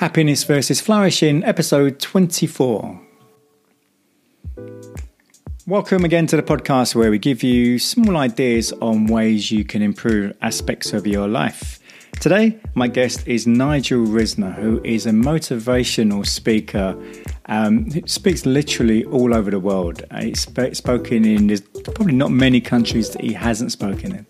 Happiness versus Flourishing, episode 24. Welcome again to the podcast where we give you small ideas on ways you can improve aspects of your life. Today, my guest is Nigel Risner, who is a motivational speaker. Um, speaks literally all over the world. Uh, he's spoken in there's probably not many countries that he hasn't spoken in.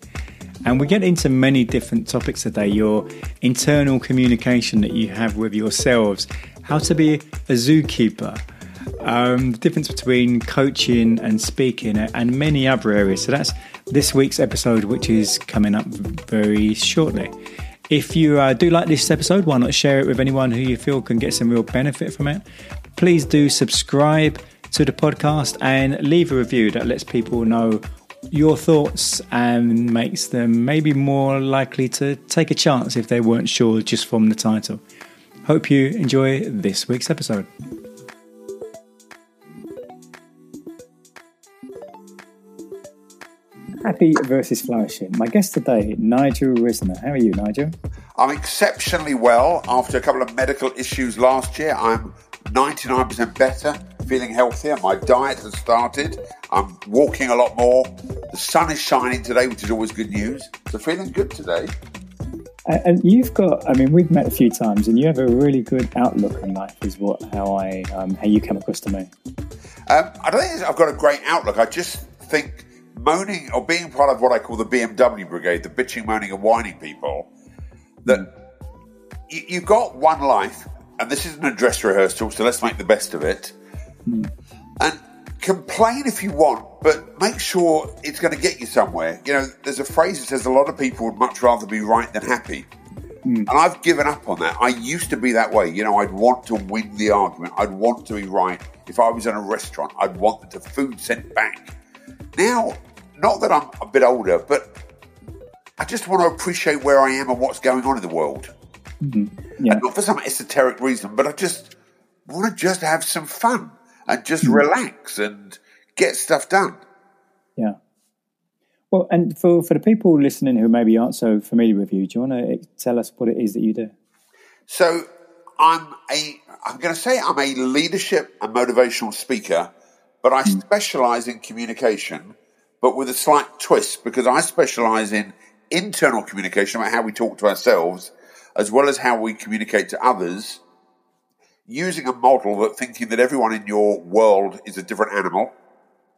And we get into many different topics today your internal communication that you have with yourselves, how to be a zookeeper, um, the difference between coaching and speaking, and many other areas. So that's this week's episode, which is coming up very shortly. If you uh, do like this episode, why not share it with anyone who you feel can get some real benefit from it? Please do subscribe to the podcast and leave a review that lets people know your thoughts and makes them maybe more likely to take a chance if they weren't sure just from the title. Hope you enjoy this week's episode. Happy versus flourishing. My guest today, Nigel Risner. How are you, Nigel? I'm exceptionally well after a couple of medical issues last year. I'm 99% better, feeling healthier. My diet has started. I'm walking a lot more. The sun is shining today, which is always good news. So feeling good today. And you've got, I mean, we've met a few times, and you have a really good outlook on life, is what how I um, how you come across to me. Um, I don't think I've got a great outlook. I just think moaning or being part of what I call the BMW brigade, the bitching, moaning, and whining people, that you, you've got one life, and this isn't a dress rehearsal, so let's make the best of it. Mm. And complain if you want, but make sure it's going to get you somewhere. You know, there's a phrase that says a lot of people would much rather be right than happy. Mm. And I've given up on that. I used to be that way. You know, I'd want to win the argument. I'd want to be right. If I was in a restaurant, I'd want the food sent back. Now, not that I'm a bit older, but I just want to appreciate where I am and what's going on in the world. Mm-hmm. Yeah. And not for some esoteric reason, but I just want to just have some fun and just mm. relax and get stuff done. Yeah. Well, and for, for the people listening who maybe aren't so familiar with you, do you want to tell us what it is that you do? So, I'm a I'm going to say I'm a leadership and motivational speaker, but I mm. specialize in communication, but with a slight twist because I specialize in internal communication about how we talk to ourselves, as well as how we communicate to others using a model that thinking that everyone in your world is a different animal,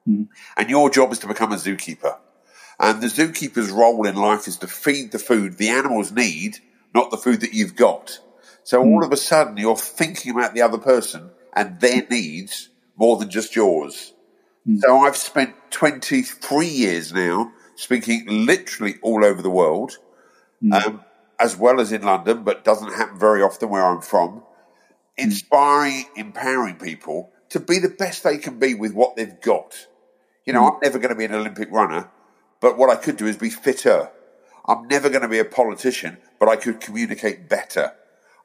mm. and your job is to become a zookeeper. And the zookeeper's role in life is to feed the food the animals need, not the food that you've got. So mm. all of a sudden, you're thinking about the other person and their needs more than just yours. Mm. So I've spent 23 years now speaking literally all over the world, hmm. um, as well as in London, but doesn't happen very often where I'm from inspiring, empowering people to be the best they can be with what they've got. You know, mm. I'm never going to be an Olympic runner, but what I could do is be fitter. I'm never going to be a politician, but I could communicate better.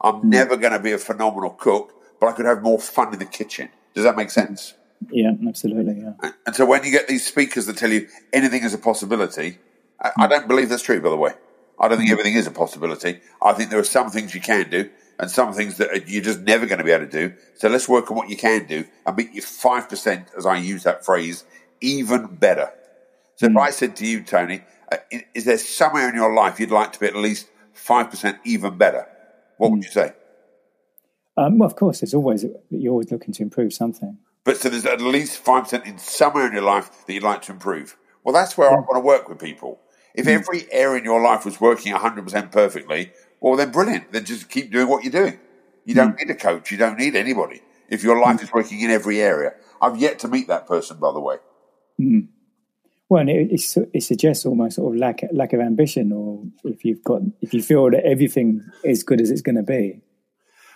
I'm mm. never going to be a phenomenal cook, but I could have more fun in the kitchen. Does that make sense? Yeah, absolutely. Yeah. And, and so when you get these speakers that tell you anything is a possibility, I, I hmm. don't believe that's true, by the way. I don't think everything is a possibility. I think there are some things you can do, and some things that you're just never going to be able to do. So let's work on what you can do and make you 5%, as I use that phrase, even better. So mm. if hmm. I said to you, Tony, uh, is there somewhere in your life you'd like to be at least 5% even better? What mm. would hmm. you say? Um, well, of course, there's always, you're always looking to improve something. But so there's at least 5% in somewhere in your life that you'd like to improve. Well, that's where yeah. I want to work with people. If mm. every area in your life was working 100% perfectly, well, then brilliant. Then just keep doing what you're doing. You don't mm. need a coach. You don't need anybody. If your life mm. is working in every area, I've yet to meet that person, by the way. Mm. Well, it, it, suggests almost sort of lack lack of ambition, or if you've got if you feel that everything is good as it's going to be.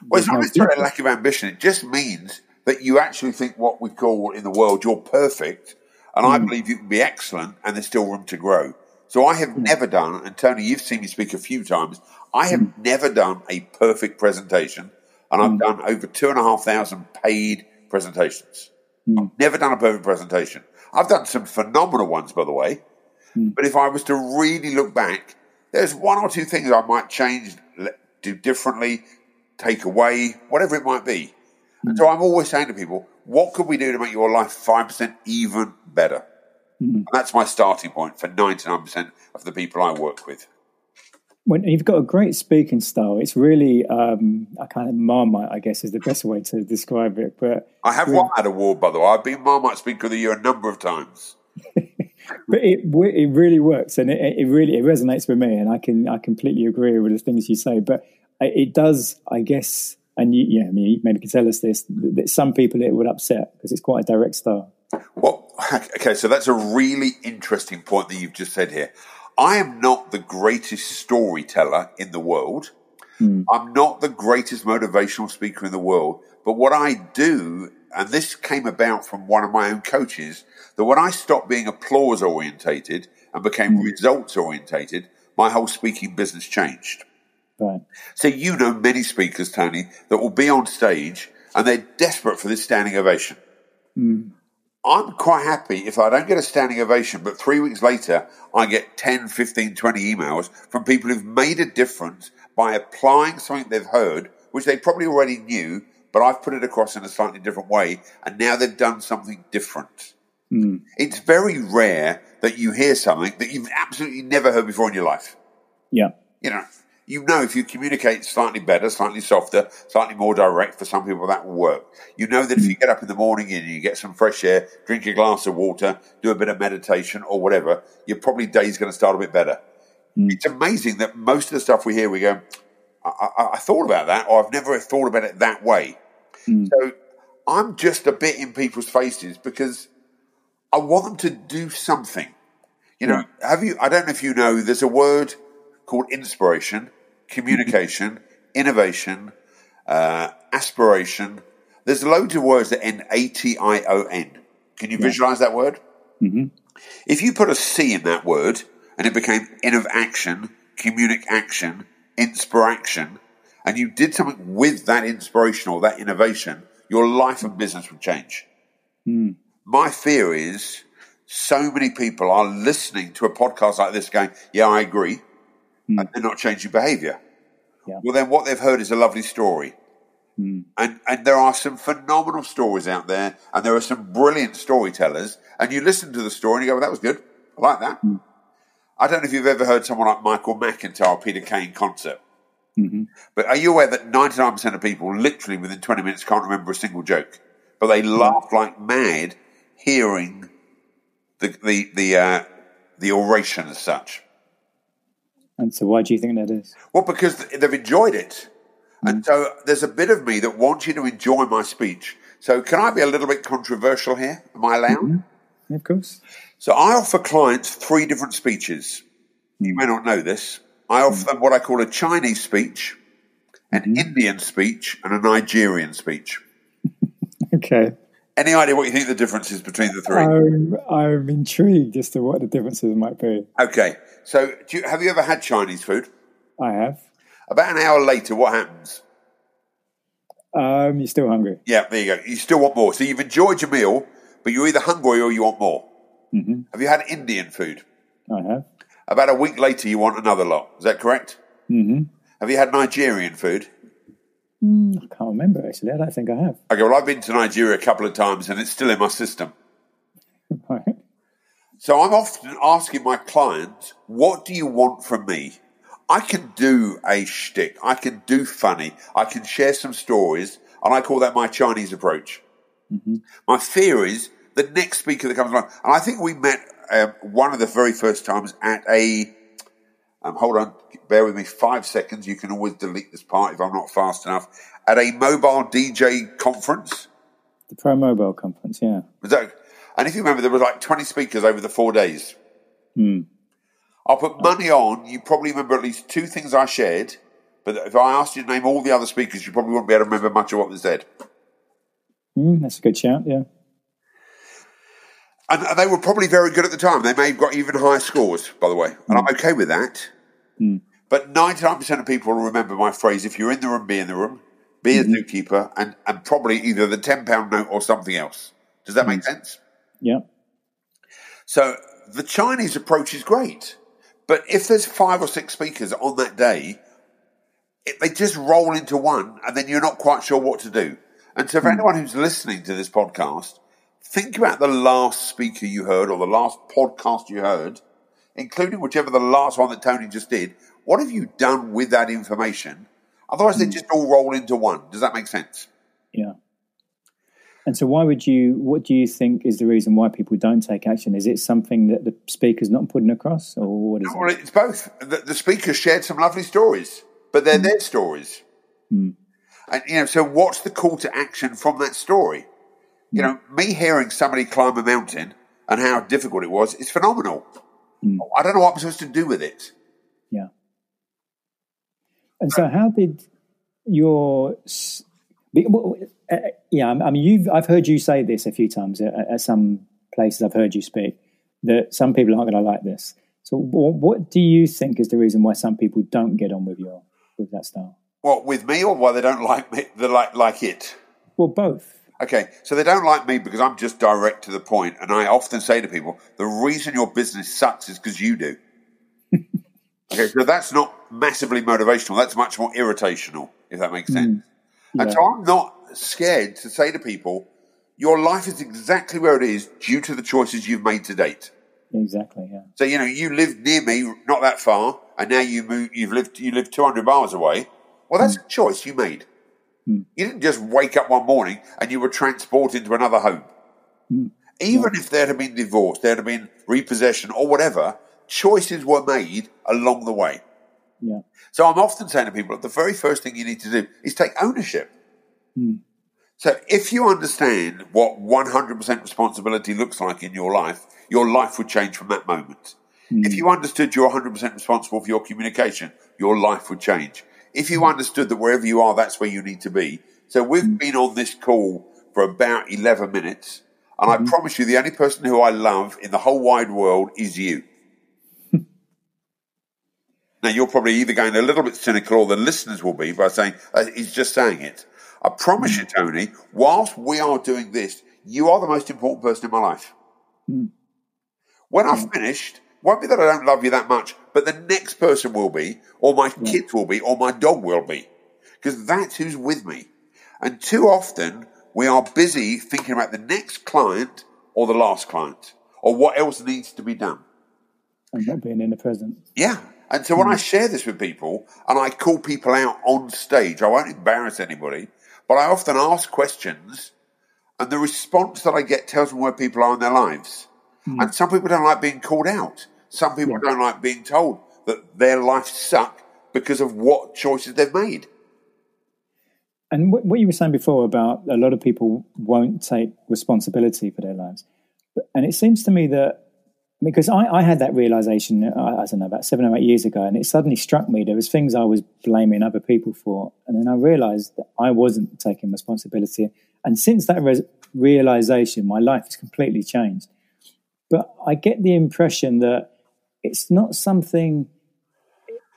Well, it's not necessarily a lack of ambition. It just means that you actually think what we call in the world you're perfect, and I mm. believe you can be excellent, and there's still room to grow. So I have mm. never done, and Tony, you've seen me speak a few times. I have mm. never done a perfect presentation, and I've mm. done over two and a half thousand paid presentations. Mm. I've never done a perfect presentation. I've done some phenomenal ones, by the way. But if I was to really look back, there's one or two things I might change, do differently, take away, whatever it might be. And so I'm always saying to people, what could we do to make your life 5% even better? And that's my starting point for 99% of the people I work with. When you've got a great speaking style, it's really um, a kind of marmite, I guess, is the best way to describe it. But I have won that award, by the way. I've been Marmite Speaker of the Year a number of times. but it it really works, and it, it really it resonates with me, and I can I completely agree with the things you say. But it does, I guess, and you, yeah, I mean, you maybe can tell us this that some people it would upset because it's quite a direct style. Well, okay, so that's a really interesting point that you've just said here. I am not the greatest storyteller in the world. Mm. I'm not the greatest motivational speaker in the world. But what I do, and this came about from one of my own coaches, that when I stopped being applause orientated and became mm. results orientated, my whole speaking business changed. Right. So you know many speakers, Tony, that will be on stage and they're desperate for this standing ovation. Mm. I'm quite happy if I don't get a standing ovation, but three weeks later, I get 10, 15, 20 emails from people who've made a difference by applying something they've heard, which they probably already knew, but I've put it across in a slightly different way, and now they've done something different. Mm. It's very rare that you hear something that you've absolutely never heard before in your life. Yeah. You know, you know if you communicate slightly better, slightly softer, slightly more direct, for some people that will work. You know that if you get up in the morning and you get some fresh air, drink a glass of water, do a bit of meditation or whatever, your probably day's going to start a bit better. Mm. It's amazing that most of the stuff we hear, we go, I, I, I, thought about that, or I've never thought about it that way. Mm. So I'm just a bit in people's faces because I want them to do something. You know, have you? I don't know if you know. There's a word called inspiration, communication, innovation, uh, aspiration. There's loads of words that end A T I O N. Can you visualize that word? hmm If you put a C in that word and it became innovaction, communic action, inspiration, and you did something with that inspiration or that innovation, your life and business would change. Mm. My fear is so many people are listening to a podcast like this going, Yeah, I agree. Mm. And they're not changing behavior. Yeah. Well, then what they've heard is a lovely story. Mm. And, and there are some phenomenal stories out there, and there are some brilliant storytellers. And you listen to the story and you go, well, that was good. I like that. Mm. I don't know if you've ever heard someone like Michael McIntyre or Peter Kane concert, hmm but are you aware that 99% of people literally within 20 minutes can't remember a single joke? But they laugh like mad hearing the, the, the, uh, the oration as such. And so, why do you think that is? Well, because they've enjoyed it. And mm. so there's a bit of me that wants you to enjoy my speech. So can I be a little bit controversial here? Am I allowed? Mm-hmm. Of course. So I offer clients three different speeches. You mm. may not know this. I mm. offer them what I call a Chinese speech, an mm-hmm. Indian speech, and a Nigerian speech. Okay. Any idea what you think the difference is between the three? I'm, I'm intrigued as to what the differences might be. okay. So do you, have you ever had Chinese food? I have. About an hour later, what happens? Um, you're still hungry. Yeah, there you go. You still want more. So you've enjoyed your meal, but you're either hungry or you want more. hmm Have you had Indian food? I have. About a week later, you want another lot. Is that correct? hmm Have you had Nigerian food? Mm, I can't remember actually. I don't think I have. Okay, well, I've been to Nigeria a couple of times and it's still in my system. Right. So I'm often asking my clients, what do you want from me? I can do a shtick. I can do funny. I can share some stories. And I call that my Chinese approach. My fear is the next speaker that comes along. And I think we met um, one of the very first times at a, um, hold on, bear with me five seconds. You can always delete this part if I'm not fast enough. At a mobile DJ conference. The Pro Mobile conference, yeah. That, and if you remember, there were like 20 speakers over the four days. Mm. I'll put money on. You probably remember at least two things I shared, but if I asked you to name all the other speakers, you probably wouldn't be able to remember much of what was said. Mm, that's a good shout, yeah. And they were probably very good at the time. They may have got even higher scores, by the way. And I'm okay with that. Mm. But 99% of people will remember my phrase if you're in the room, be in the room, be a zookeeper, and, and probably either the £10 note or something else. Does that make sense? Yeah. So the Chinese approach is great. But if there's five or six speakers on that day, it, they just roll into one, and then you're not quite sure what to do. And so, for Hmm. anyone who's listening to this podcast, think about the last speaker you heard or the last podcast you heard, including whichever the last one that Tony just did. What have you done with that information? Otherwise, Hmm. they just all roll into one. Does that make sense? Yeah. And so, why would you? What do you think is the reason why people don't take action? Is it something that the speaker's not putting across, or what is Well, it? it's both. The, the speaker shared some lovely stories, but they're their stories. And you know, so what's the call to action from that story? You know, me hearing somebody climb a mountain and how difficult it was is phenomenal. I don't know what I'm supposed to do with it. Yeah. And so, how did your well, uh, yeah? I mean, you've I've heard you say this a few times at, at some places. I've heard you speak that some people aren't going to like this. So, what, what do you think is the reason why some people don't get on with your with that style? What with me, or why they don't like me? They like like it. Well, both. Okay, so they don't like me because I'm just direct to the point, and I often say to people, the reason your business sucks is because you do. okay, so that's not massively motivational. That's much more irritational, if that makes hmm. sense. And Yeah. so I'm not scared to say to people, your life is exactly where it is due to the choices you've made to date. Exactly. Yeah. So you know, you lived near me, not that far, and now you move. You've lived. You live 200 miles away. Well, that's hmm. a choice you made. Hmm. You didn't just wake up one morning and you were transported to another home. Hmm. Even if there had been divorce, there had been repossession or whatever, choices were made along the way. Yeah. So I'm often saying to people, the very first thing you need to do is take ownership. Hmm. So if you understand what 100% responsibility looks like in your life, your life would change from that moment. If you understood you're 100% responsible for your communication, your life would change. If you mm-hmm. understood that wherever you are, that's where you need to be. So we've mm-hmm. been on this call for about 11 minutes. And I mm-hmm. promise you, the only person who I love in the whole wide world is you. now, you're probably either going a little bit cynical or the listeners will be by saying, uh, he's just saying it. I promise you, Tony, whilst we are doing this, you are the most important person in my life. When I've finished, won't be that I don't love you that much, but the next person will be, or my kids will be, or my dog will be, because that's who's with me. And too often, we are busy thinking about the next client or the last client, or what else needs to be done. And not being in the present. Yeah. And so when mm. I share this with people and I call people out on stage, I won't embarrass anybody, but I often ask questions and the response that I get tells me where people are in their lives. Mm. And some people don't like being called out. Some people don't like being told that their life suck because of what choices they've made. And what, what you were saying before about a lot of people won't take responsibility for their lives, and it seems to me that because I, I had that realization, I, I don't know, about seven or eight years ago, and it suddenly struck me there was things I was blaming other people for, and then I realized that I wasn't taking responsibility. And since that res- realization, my life has completely changed. But I get the impression that it's not something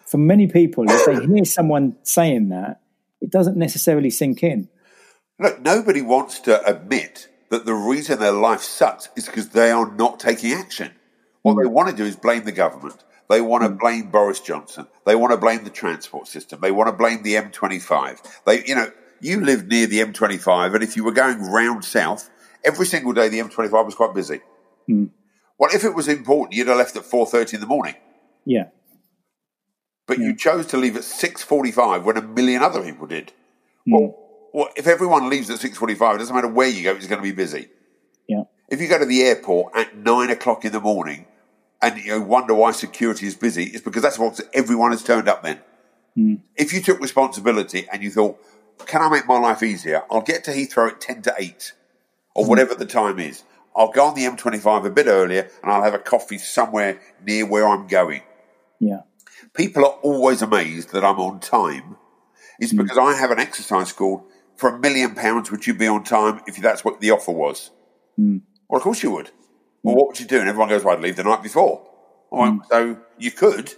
for many people. If they hear someone saying that, it doesn't necessarily sink in. Look, nobody wants to admit that the reason their life sucks is because they are not taking action. What they mm. want to do is blame the government. They want to mm. blame Boris Johnson. They want to blame the transport system. They want to blame the M25. They, you know, you live near the M25, and if you were going round south, every single day the M25 was quite busy. Mm. Well, if it was important, you'd have left at four thirty in the morning, Yeah, but you chose to leave at six forty-five when a million other people did. Well, hmm. well, if everyone leaves at six forty-five, it doesn't matter where you go; it's going to be busy. yeah, If you go to the airport at nine o'clock in the morning and you wonder why security is busy, it's because that's what everyone has turned up then. Hmm. If you took responsibility and you thought, can I make my life easier? I'll get to Heathrow at 10 to 8 or hmm. whatever the time is. I'll go on the M25 a bit earlier and I'll have a coffee somewhere near where I'm going. yeah, People are always amazed that I'm on time. It's hmm. because I have an exercise called for a million pounds, would you be on time if that's what the offer was? Hmm. Well, of course you would. Hmm. Well, what would you do? And everyone goes, well, I'd leave the night before. Right, so you could.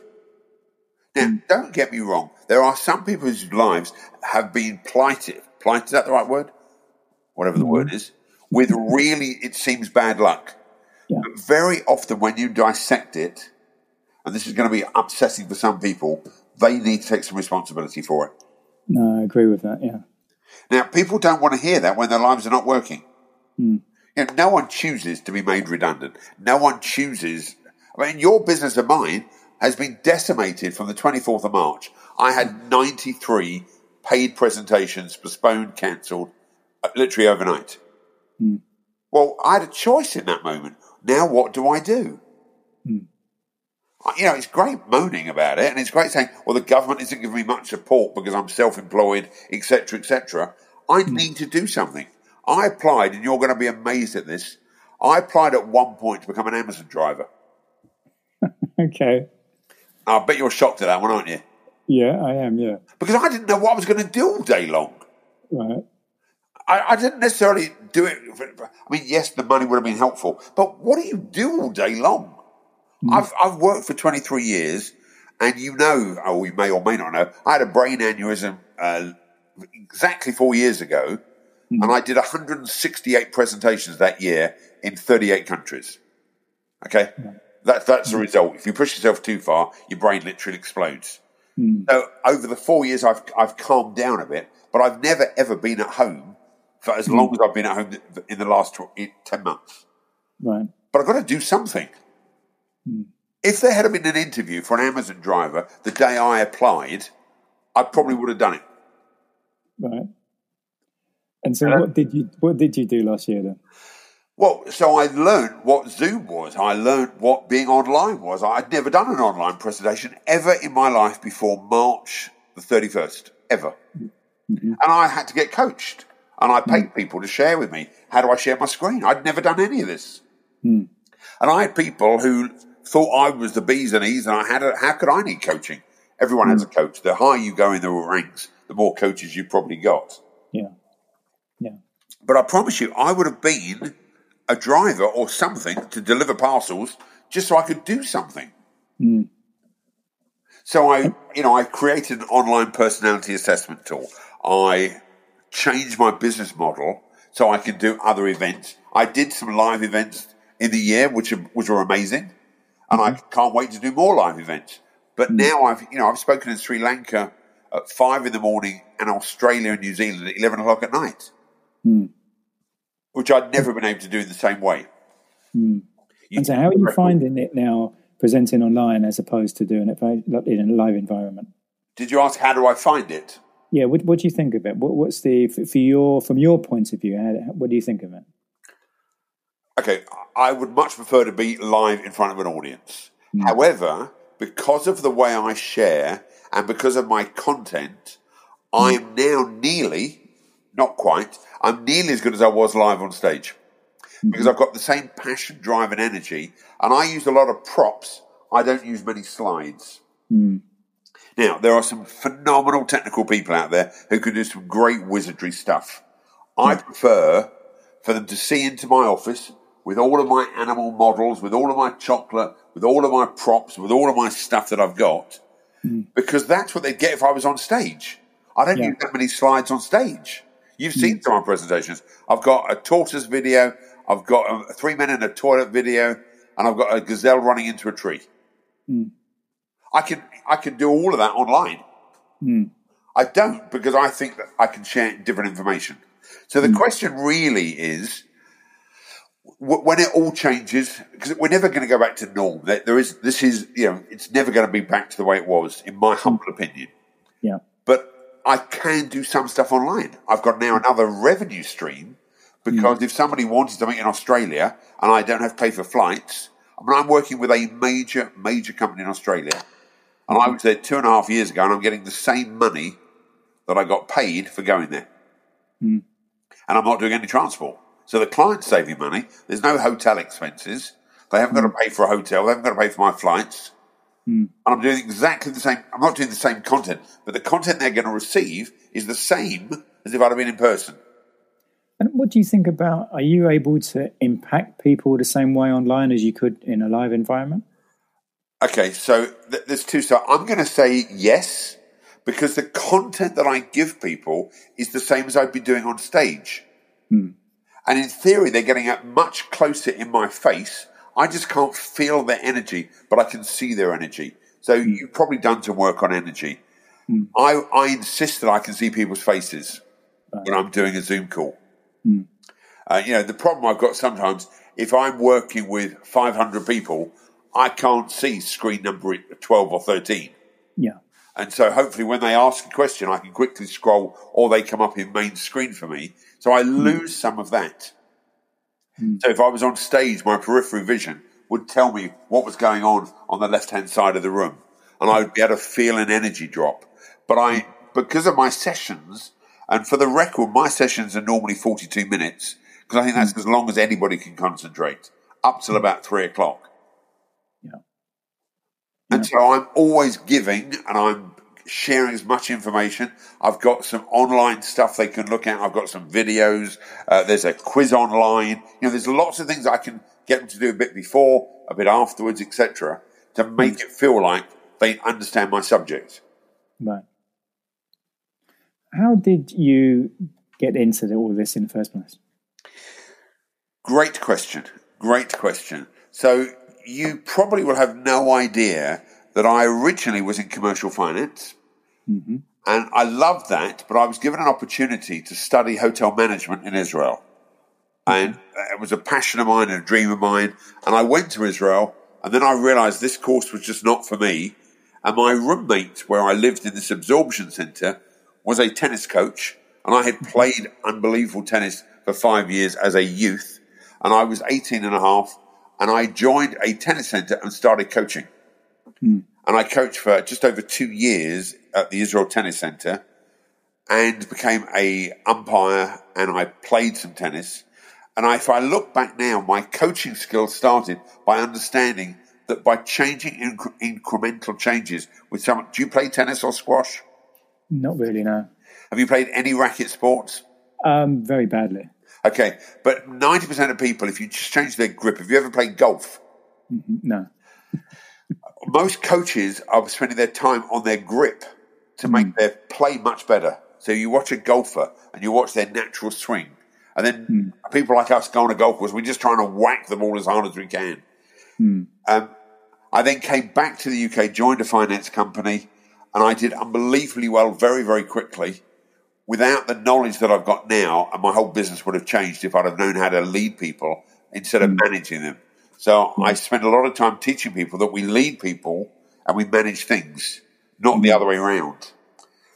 Now, don't get me wrong. There are some people whose lives have been plighted. Plighted, is that the right word? Whatever the word is. With really, it seems bad luck. Yeah. But very often when you dissect it, and this is going to be upsetting for some people, they need to take some responsibility for it. No, I agree with that. Yeah. Now, people don't want to hear that when their lives are not working. Mm. You know, no one chooses to be made redundant. No one chooses. I mean, your business and mine has been decimated from the 24th of March. I had 93 paid presentations postponed, cancelled, uh, literally overnight. Mm. Well, I had a choice in that moment. Now, what do I do? Mm. You know, it's great moaning about it, and it's great saying, "Well, the government isn't giving me much support because I'm self-employed, etc., etc." I Mm. need to do something. I applied, and you're going to be amazed at this. I applied at one point to become an Amazon driver. Okay. I bet you're shocked at that one, aren't you? Yeah, I am. Yeah. Because I didn't know what I was going to do all day long. Right. I, I didn't necessarily do it. For, I mean, yes, the money would have been helpful, but what do you do all day long? Hmm. I've I've worked for 23 years, and you know, or you may or may not know, I had a brain aneurysm uh, exactly four years ago, hmm. and I did 168 presentations that year in 38 countries. Okay, hmm. that's that's the result. If you push yourself too far, your brain literally explodes. So over the four years, I've I've calmed down a bit, but I've never ever been at home for as long as I've been at home in the last 10 months. Right. But I've got to do something. Hmm. If there had been an interview for an Amazon driver the day I applied, I probably would have done it. Right. And so, what did you what did you do last year then? Well, so I learned what Zoom was. I learned what being online was. I'd never done an online presentation ever in my life before March the 31st, ever. Mm-hmm. And I had to get coached. And I paid hmm. people to share with me how do I share my screen. I'd never done any of this. Hmm. And I had people who thought I was the bees and E's, and I had a, how could I need coaching? Everyone has hmm. a coach. The higher you go in the ranks, the more coaches you've probably got. Yeah. Yeah. But I promise you, I would have been a driver or something to deliver parcels just so I could do something. So I, you know, I created an online personality assessment tool. I changed my business model so I can do other events. I did some live events in the year, which are, which were amazing, and I mm-hmm. can't wait to do more live events. But mm-hmm. now I've, you know, I've spoken in Sri Lanka at five in the morning and Australia and New Zealand at eleven o'clock at night, mm. which I'd never been able to do in the same way. Mm. You- And so, how are you finding it now, presenting online as opposed to doing it in a live environment? Did you ask how do I find it? Yeah. What, what do you think of it? What, what's the for your from your point of view? How, what do you think of it? Okay, I would much prefer to be live in front of an audience. Hmm. However, because of the way I share and because of my content, hmm. I am now nearly, not quite, I'm nearly as good as I was live on stage. Hmm. Because I've got the same passion, drive, and energy, and I use a lot of props. I don't use many slides. Now, there are some phenomenal technical people out there who can do some great wizardry stuff. I hmm. prefer for them to see into my office with all of my animal models, with all of my chocolate, with all of my props, with all of my stuff that I've got, hmm. because that's what they'd get if I was on stage. I don't Yeah. use that many slides on stage. You've seen hmm. some of my presentations. I've got a tortoise video, I've got a three men in a toilet video, and I've got a gazelle running into a tree. I can I can do all of that online. Hmm. I don't because I think that I can share different information. So the hmm. question really is, w- when it all changes, because we're never going to go back to norm. There there is this is you know it's never going to be back to the way it was, in my hmm. humble opinion. Yeah. But I can do some stuff online. I've got now another revenue stream because if somebody wanted something in Australia and I don't have to pay for flights, I mean, I'm working with a major, major company in Australia. And I was there two and a half years ago and I'm getting the same money that I got paid for going there. Hmm. And I'm not doing any transport. So the client's saving money. There's no hotel expenses. They haven't got to hmm. pay for a hotel. They haven't got to pay for my flights. Hmm. And I'm doing exactly the same. I'm not doing the same content, but the content they're going to receive is the same as if I'd have been in person. And what do you think about? Are you able to impact people the same way online as you could in a live environment? Okay, so th- there's two. So I'm going to say yes because the content that I give people is the same as I'd be doing on stage. Hmm. And in theory, they're getting it much closer in my face. I just can't feel their energy, but I can see their energy. So hmm. you've probably done some work on energy. Hmm. I, I insist that I can see people's faces when I'm doing a Zoom call. Uh, you know, the problem I've got sometimes, if I'm working with 500 people, I can't see screen number 12 or 13. Yeah. And so hopefully when they ask a question, I can quickly scroll or they come up in main screen for me. So I hmm. lose some of that. Hmm. So if I was on stage, my periphery vision would tell me what was going on on the left hand side of the room. And I would be able to feel an energy drop. But I, because of my sessions, and for the record, my sessions are normally 42 minutes because I think that's hmm. as long as anybody can concentrate up till about three o'clock. And so I'm always giving and I'm sharing as much information. I've got some online stuff they can look at. I've got some videos. Uh, there's a quiz online. You know, there's lots of things I can get them to do a bit before, a bit afterwards, etc., to make it feel like they understand my subject. Right. How did you get into all this in the first place? Great question. Great question. So you probably will have no idea that I originally was in commercial finance. Mm-hmm. And I loved that, but I was given an opportunity to study hotel management in Israel. Mm-hmm. And uh, it was a passion of mine and a dream of mine. And I went to Israel, and then I realized this course was just not for me. And my roommate, where I lived in this absorption center, was a tennis coach. And I had mm-hmm. played unbelievable tennis for five years as a youth. And I was 18 and a half, and I joined a tennis center and started coaching. And I coached for just over two years at the Israel Tennis Center and became a umpire and I played some tennis. And I, if I look back now, my coaching skills started by understanding that by changing incre- incremental changes with some. Do you play tennis or squash? Not really, no. Have you played any racket sports? Um, very badly. Okay, but 90% of people, if you just change their grip, have you ever played golf? No. most coaches are spending their time on their grip to mm-hmm. make their play much better. So you watch a golfer and you watch their natural swing, and then hmm. people like us go on a golf course. We're just trying to whack the ball as hard as we can. Hmm. Um, I then came back to the UK, joined a finance company, and I did unbelievably well very, very quickly. Without the knowledge that I've got now, and my whole business would have changed if I'd have known how to lead people instead of mm. managing them. So mm. I spend a lot of time teaching people that we lead people and we manage things, not the mm. other way around.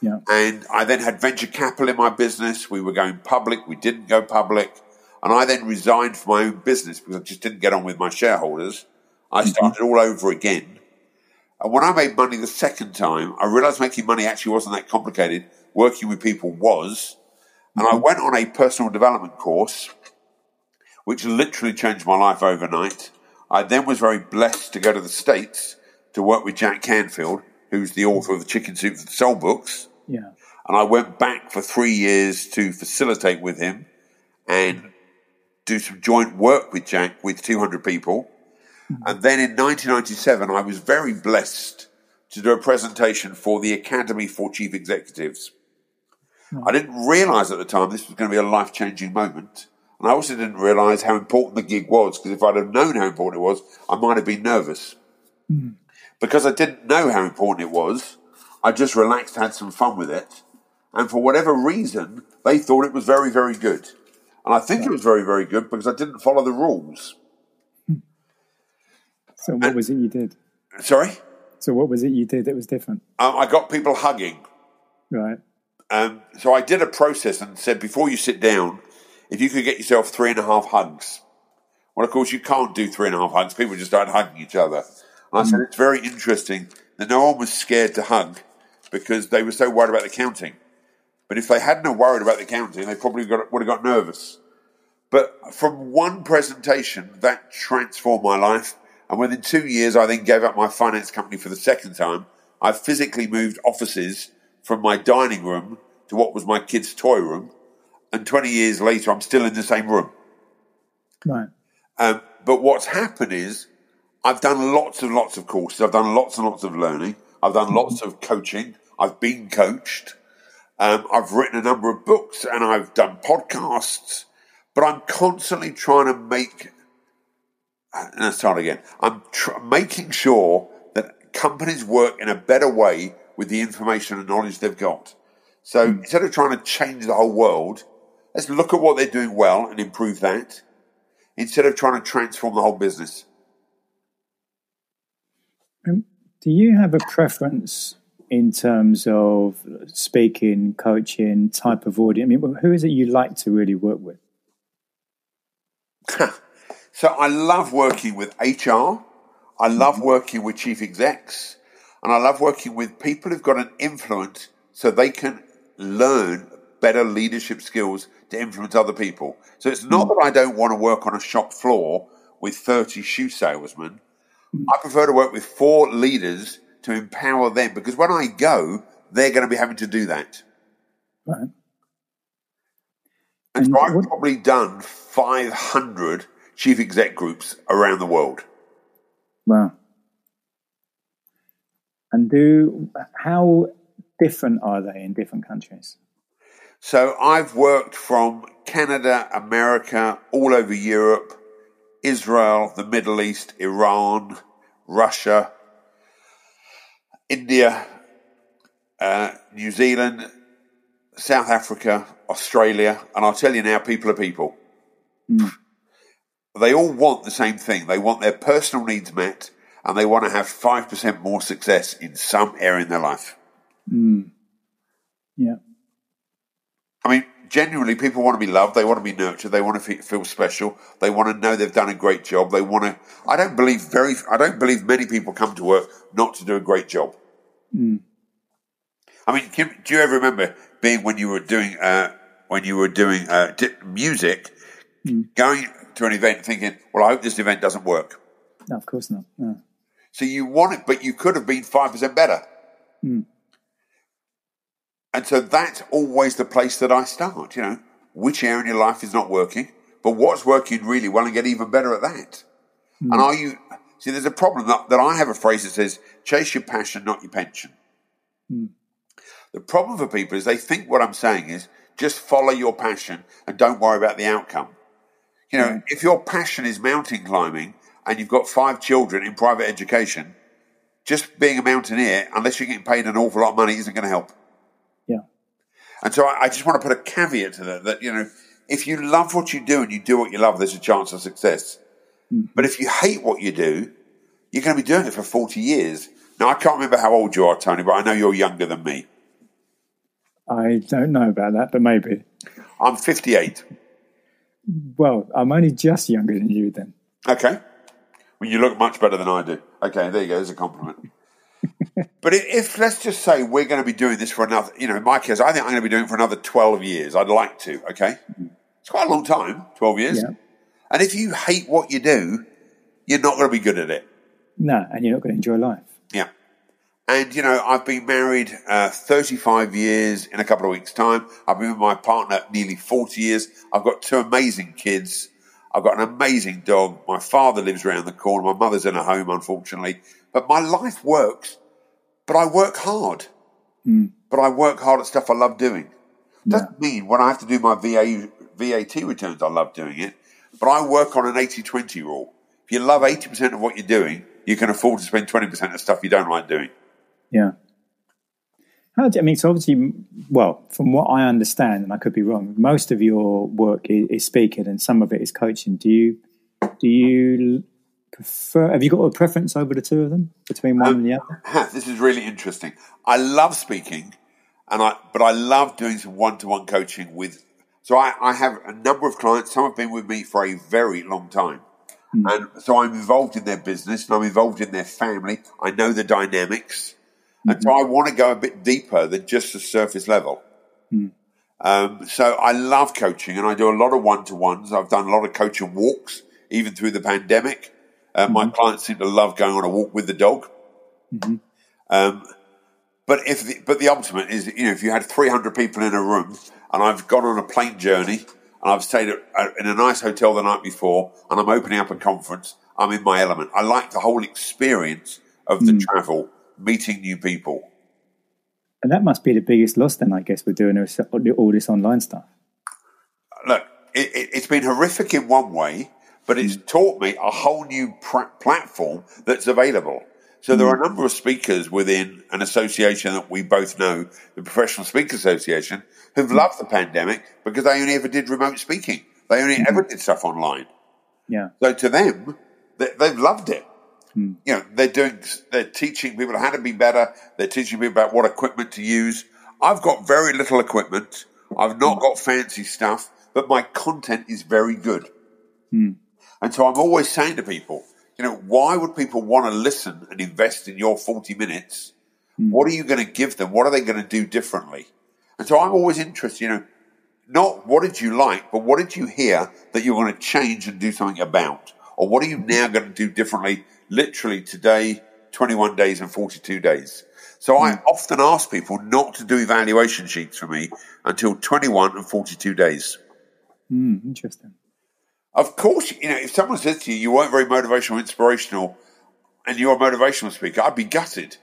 Yeah. And I then had venture capital in my business. We were going public. We didn't go public. And I then resigned from my own business because I just didn't get on with my shareholders. I mm-hmm. started all over again. And when I made money the second time, I realized making money actually wasn't that complicated. Working with people was. And I mm-hmm. went on a personal development course, which literally changed my life overnight. I then was very blessed to go to the States to work with Jack Canfield, who's the mm-hmm. author of the Chicken Soup for the Soul books. Yeah. And I went back for three years to facilitate with him and mm-hmm. do some joint work with Jack with 200 people. And then in 1997, I was very blessed to do a presentation for the Academy for Chief Executives. I didn't realize at the time this was going to be a life changing moment. And I also didn't realize how important the gig was because if I'd have known how important it was, I might have been nervous. Because I didn't know how important it was, I just relaxed, had some fun with it. And for whatever reason, they thought it was very, very good. And I think it was very, very good because I didn't follow the rules. So what was it you did? Sorry? So what was it you did that was different? Um, I got people hugging. Right. Um, so I did a process and said, before you sit down, if you could get yourself three and a half hugs. Well, of course, you can't do three and a half hugs. People just start hugging each other. And I said, it's very interesting that no one was scared to hug because they were so worried about the counting. But if they hadn't have worried about the counting, they probably got, would have got nervous. But from one presentation, that transformed my life. And within two years, I then gave up my finance company for the second time. I physically moved offices from my dining room to what was my kids' toy room. And 20 years later, I'm still in the same room. Right. Um, but what's happened is I've done lots and lots of courses. I've done lots and lots of learning. I've done lots of coaching. I've been coached. Um, I've written a number of books and I've done podcasts. But I'm constantly trying to make. uh, Let's start again. I'm tr- making sure that companies work in a better way with the information and knowledge they've got. So mm. instead of trying to change the whole world, let's look at what they're doing well and improve that instead of trying to transform the whole business. Um, do you have a preference in terms of speaking, coaching, type of audience? I mean, who is it you like to really work with? so I love working with HR. I love mm-hmm. working with chief execs and I love working with people who've got an influence so they can learn better leadership skills to influence other people. So it's not that I don't want to work on a shop floor with 30 shoe salesmen. I prefer to work with four leaders to empower them because when I go, they're going to be having to do that. Right. And, and so I've what, probably done 500 chief exec groups around the world. Wow. And do how different are they in different countries? So I've worked from Canada, America, all over Europe, Israel, the Middle East, Iran, Russia, India, uh, New Zealand, South Africa, Australia, and I'll tell you now, people are people. Mm. They all want the same thing. They want their personal needs met, and they want to have 5% more success in some area in their life. Mm. Yeah. I mean, genuinely, people want to be loved. They want to be nurtured. They want to feel special. They want to know they've done a great job. They want to. I don't believe very. I don't believe many people come to work not to do a great job. Mm. I mean, do you ever remember being when you were doing uh, when you were doing uh, music, mm. going to an event thinking, "Well, I hope this event doesn't work." No, of course not. No. So you want it, but you could have been five percent better. Mm. And so that's always the place that I start, you know, which area in your life is not working, but what's working really well and get even better at that. Mm. And are you, see, there's a problem that, that, I have a phrase that says, chase your passion, not your pension. Mm. The problem for people is they think what I'm saying is just follow your passion and don't worry about the outcome. You know, mm. if your passion is mountain climbing and you've got five children in private education, just being a mountaineer, unless you're getting paid an awful lot of money, isn't going to help. Yeah. And so I, I just want to put a caveat to that, that, you know, if you love what you do and you do what you love, there's a chance of success. Mm. But if you hate what you do, you're going to be doing it for 40 years. Now, I can't remember how old you are, Tony, but I know you're younger than me. I don't know about that, but maybe. I'm 58. Well, I'm only just younger than you then. Okay. Well, you look much better than I do. Okay, there you go. There's a compliment. but if, let's just say we're going to be doing this for another, you know, in my case, I think I'm going to be doing it for another 12 years. I'd like to, okay? It's quite a long time, 12 years. Yeah. And if you hate what you do, you're not going to be good at it. No, and you're not going to enjoy life. Yeah. And, you know, I've been married uh, 35 years in a couple of weeks' time. I've been with my partner nearly 40 years. I've got two amazing kids. I've got an amazing dog. My father lives around the corner. My mother's in a home, unfortunately. But my life works but I work hard. Mm. But I work hard at stuff I love doing. Doesn't mean when I have to do my VA, VAT returns, I love doing it. But I work on an 80 20 rule. If you love 80% of what you're doing, you can afford to spend 20% of stuff you don't like doing. Yeah. How do, I mean, so obviously, well, from what I understand, and I could be wrong, most of your work is, is speaking and some of it is coaching. Do you do you prefer? Have you got a preference over the two of them between one um, and the other? This is really interesting. I love speaking, and I but I love doing some one-to-one coaching with. So I, I have a number of clients. Some have been with me for a very long time, mm. and so I'm involved in their business and I'm involved in their family. I know the dynamics, mm-hmm. and so mm-hmm. I want to go a bit deeper than just the surface level. Mm. Um, so I love coaching, and I do a lot of one-to-ones. I've done a lot of coaching walks, even through the pandemic. Uh, mm-hmm. My clients seem to love going on a walk with the dog. Mm-hmm. Um, but if the, but the ultimate is you know if you had 300 people in a room and I've gone on a plane journey and I've stayed at, in a nice hotel the night before and I'm opening up a conference, I'm in my element. I like the whole experience of the mm. travel, meeting new people. And that must be the biggest loss then, I guess, with doing all this online stuff. Look, it, has it, been horrific in one way but it's mm. taught me a whole new pr- platform that's available. So there are a mm. number of speakers within an association that we both know, the Professional Speakers Association, who've mm. loved the pandemic because they only ever did remote speaking. They only mm-hmm. ever did stuff online. Yeah. So to them, they, they've loved it. Hmm. You know, they're doing, they're teaching people how to be better. They're teaching people about what equipment to use. I've got very little equipment. I've not hmm. got fancy stuff, but my content is very good. Hmm. And so I'm always saying to people, you know, why would people want to listen and invest in your 40 minutes? What are you going to give them? What are they going to do differently? And so I'm always interested, you know, not what did you like, but what did you hear that you're going to change and do something about? Or what are you now going to do differently, literally today, 21 days and 42 days? So I hmm. often ask people not to do evaluation sheets for me until 21 and 42 days. Mm, interesting. Of course, you know, if someone says to you, you weren't very motivational, inspirational, and you're a motivational speaker, I'd be gutted.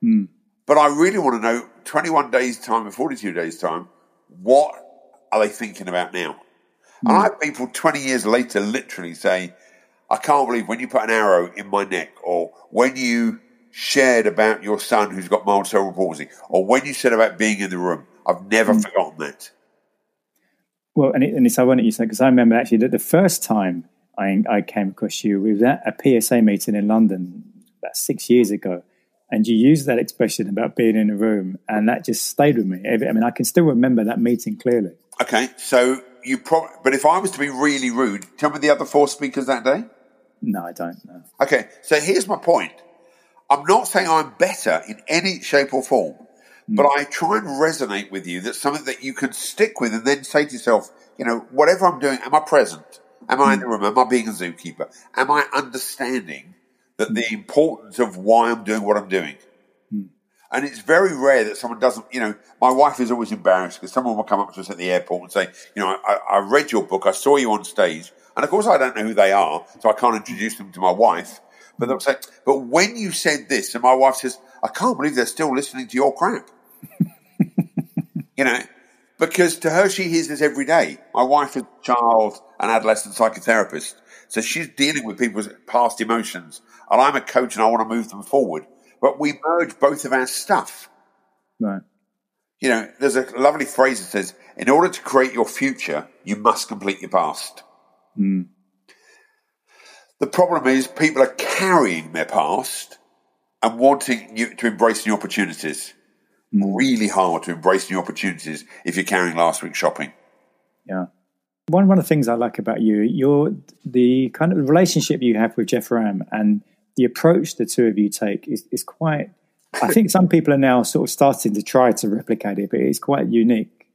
Hmm. But I really want to know 21 days' time and 42 days' time, what are they thinking about now? And hmm. I have people 20 years later literally say, I can't believe when you put an arrow in my neck, or when you shared about your son who's got mild cerebral palsy, or when you said about being in the room. I've never mm. forgotten that. Well, and, it, and it's ironic you said because I remember actually that the first time I, I came across you we was at a PSA meeting in London about six years ago, and you used that expression about being in a room, and that just stayed with me. I mean, I can still remember that meeting clearly. Okay, so you probably, but if I was to be really rude, tell me the other four speakers that day. No, I don't know. Okay, so here's my point. I'm not saying I'm better in any shape or form, hmm. but I try and resonate with you. That's something that you can stick with and then say to yourself, you know, whatever I'm doing, am I present? Am I in hmm. the room? Am I being a zookeeper? Am I understanding that hmm. the importance of why I'm doing what I'm doing? And it's very rare that someone doesn't, you know, my wife is always embarrassed because someone will come up to us at the airport and say, you know, I, I read your book, I saw you on stage, and of course I don't know who they are, so I can't introduce them to my wife. But they'll say, but when you said this, and my wife says, I can't believe they're still listening to your crap. you know, because to her, she hears this every day. My wife is a child and adolescent psychotherapist. So she's dealing with people's past emotions. And I'm a coach and I want to move them forward. But we merge both of our stuff. Right. You know, there's a lovely phrase that says, in order to create your future, you must complete your past. Hmm. The problem is people are carrying their past and wanting you to embrace new opportunities. Hmm. Really hard to embrace new opportunities if you're carrying last week's shopping. Yeah. One one of the things I like about you, you're the kind of relationship you have with Geoff Ramm and the approach the two of you take is, is quite. I think some people are now sort of starting to try to replicate it, but it's quite unique.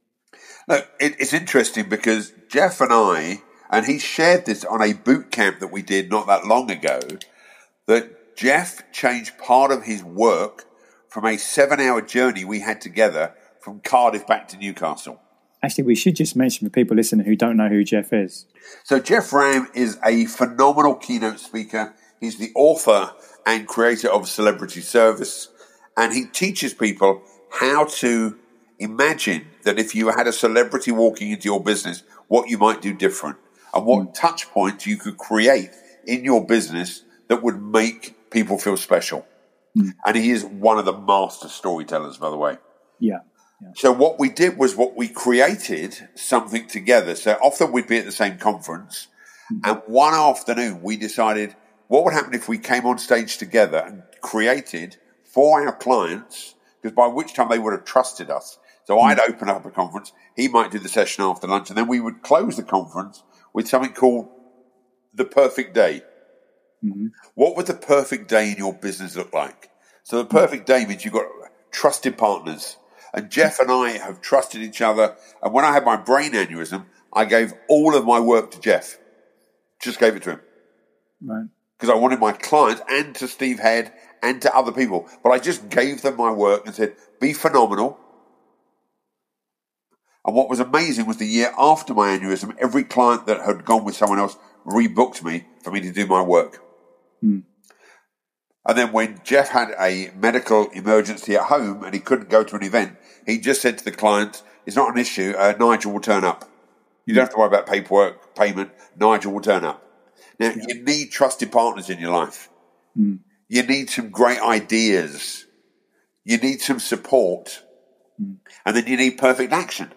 Look, it, it's interesting because Geoff and I, and he shared this on a boot camp that we did not that long ago, that Geoff changed part of his work from a seven hour journey we had together from Cardiff back to Newcastle. Actually, we should just mention for people listening who don't know who Geoff is. So Geoff Ram is a phenomenal keynote speaker. He's the author and creator of Celebrity Service, and he teaches people how to imagine that if you had a celebrity walking into your business, what you might do different and what hmm. touch points you could create in your business that would make people feel special. Hmm. And he is one of the master storytellers, by the way. Yeah. So what we did was what we created something together. So often we'd be at the same conference, hmm. and one afternoon we decided what would happen if we came on stage together and created for our clients, because by which time they would have trusted us. So I'd open up a conference, he might do the session after lunch, and then we would close the conference with something called the perfect day. Mm-hmm. What would the perfect day in your business look like? So the perfect day means you've got trusted partners. And Geoff and I have trusted each other. And when I had my brain aneurysm, I gave all of my work to Geoff. Just gave it to him. Right. Because I wanted my clients and to Steve Head and to other people. But I just gave them my work and said, be phenomenal. And what was amazing was the year after my aneurysm, every client that had gone with someone else rebooked me for me to do my work. Hmm. And then when Geoff had a medical emergency at home and he couldn't go to an event, he just said to the client, it's not an issue, uh, Nigel will turn up. You don't have to worry about paperwork, payment, Nigel will turn up. Now, you need trusted partners in your life. You you need some great ideas. You need some support. Hmm. And then you need perfect action.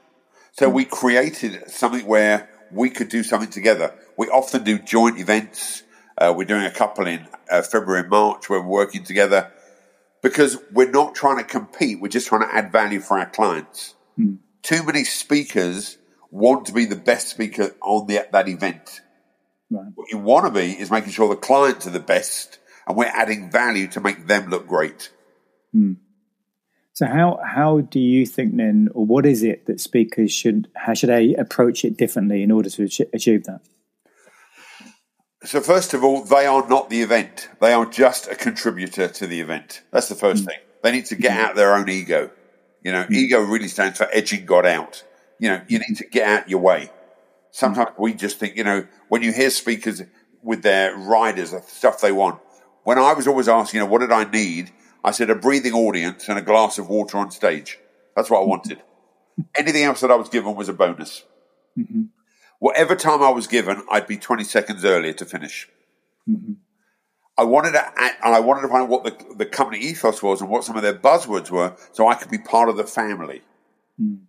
So we created something where we could do something together. We often do joint events. Uh, we're doing a couple in uh, February and March where we're working together because we're not trying to compete. We're just trying to add value for our clients. Mm. Too many speakers want to be the best speaker on the, that event. Right. What you want to be is making sure the clients are the best and we're adding value to make them look great. Mm. So how how do you think then, or what is it that speakers should how should they approach it differently in order to achieve that? So first of all, they are not the event; they are just a contributor to the event. That's the first mm. thing. They need to get mm. out their own ego. You know, mm. ego really stands for edging God out. You know, you need to get out your way. Sometimes we just think, you know, when you hear speakers with their riders, the stuff they want. When I was always asking, you know, what did I need? I said a breathing audience and a glass of water on stage. That's what I wanted. Anything else that I was given was a bonus. Mm-hmm. Whatever time I was given, I'd be 20 seconds earlier to finish. Mm-hmm. I wanted to, and I wanted to find out what the, the company ethos was and what some of their buzzwords were, so I could be part of the family. Mm.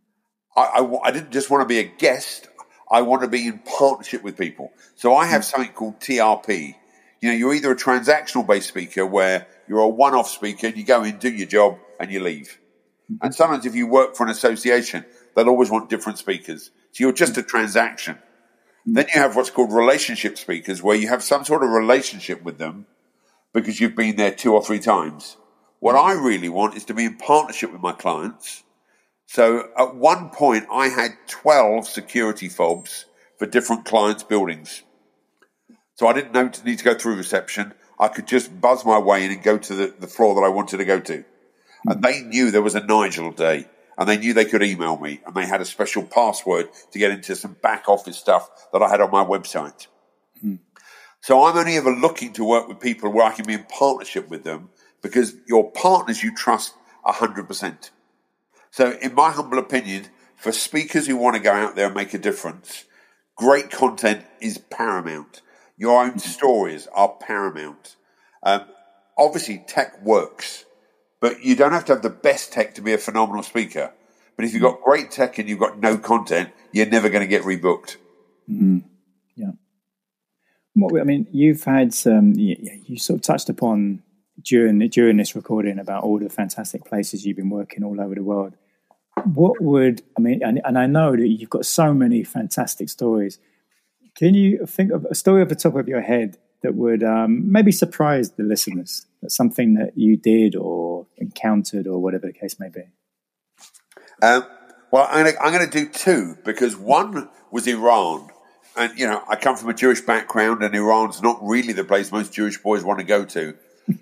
I, I, I, didn't just want to be a guest; I want to be in partnership with people. So I have mm. something called TRP. You know, you're either a transactional based speaker where you're a one off speaker and you go in, do your job, and you leave. Mm-hmm. And sometimes if you work for an association, they'll always want different speakers. So you're just a transaction. Mm-hmm. Then you have what's called relationship speakers, where you have some sort of relationship with them because you've been there two or three times. What I really want is to be in partnership with my clients. So at one point, I had 12 security fobs for different clients' buildings. So I didn't know need to go through reception. I could just buzz my way in and go to the, the floor that I wanted to go to. And they knew there was a Nigel day and they knew they could email me and they had a special password to get into some back office stuff that I had on my website. Hmm. So I'm only ever looking to work with people where I can be in partnership with them because your partners you trust 100%. So in my humble opinion, for speakers who want to go out there and make a difference, great content is paramount. Your own stories are paramount. Um, obviously, tech works, but you don't have to have the best tech to be a phenomenal speaker. But if you've got great tech and you've got no content, you're never going to get rebooked. Mm. Yeah. What, I mean, you've had some. You, you sort of touched upon during during this recording about all the fantastic places you've been working all over the world. What would I mean? And, and I know that you've got so many fantastic stories. Can you think of a story off the top of your head that would um, maybe surprise the listeners? That's something that you did or encountered or whatever the case may be. Um, well, I'm going to do two because one was Iran. And, you know, I come from a Jewish background and Iran's not really the place most Jewish boys want to go to.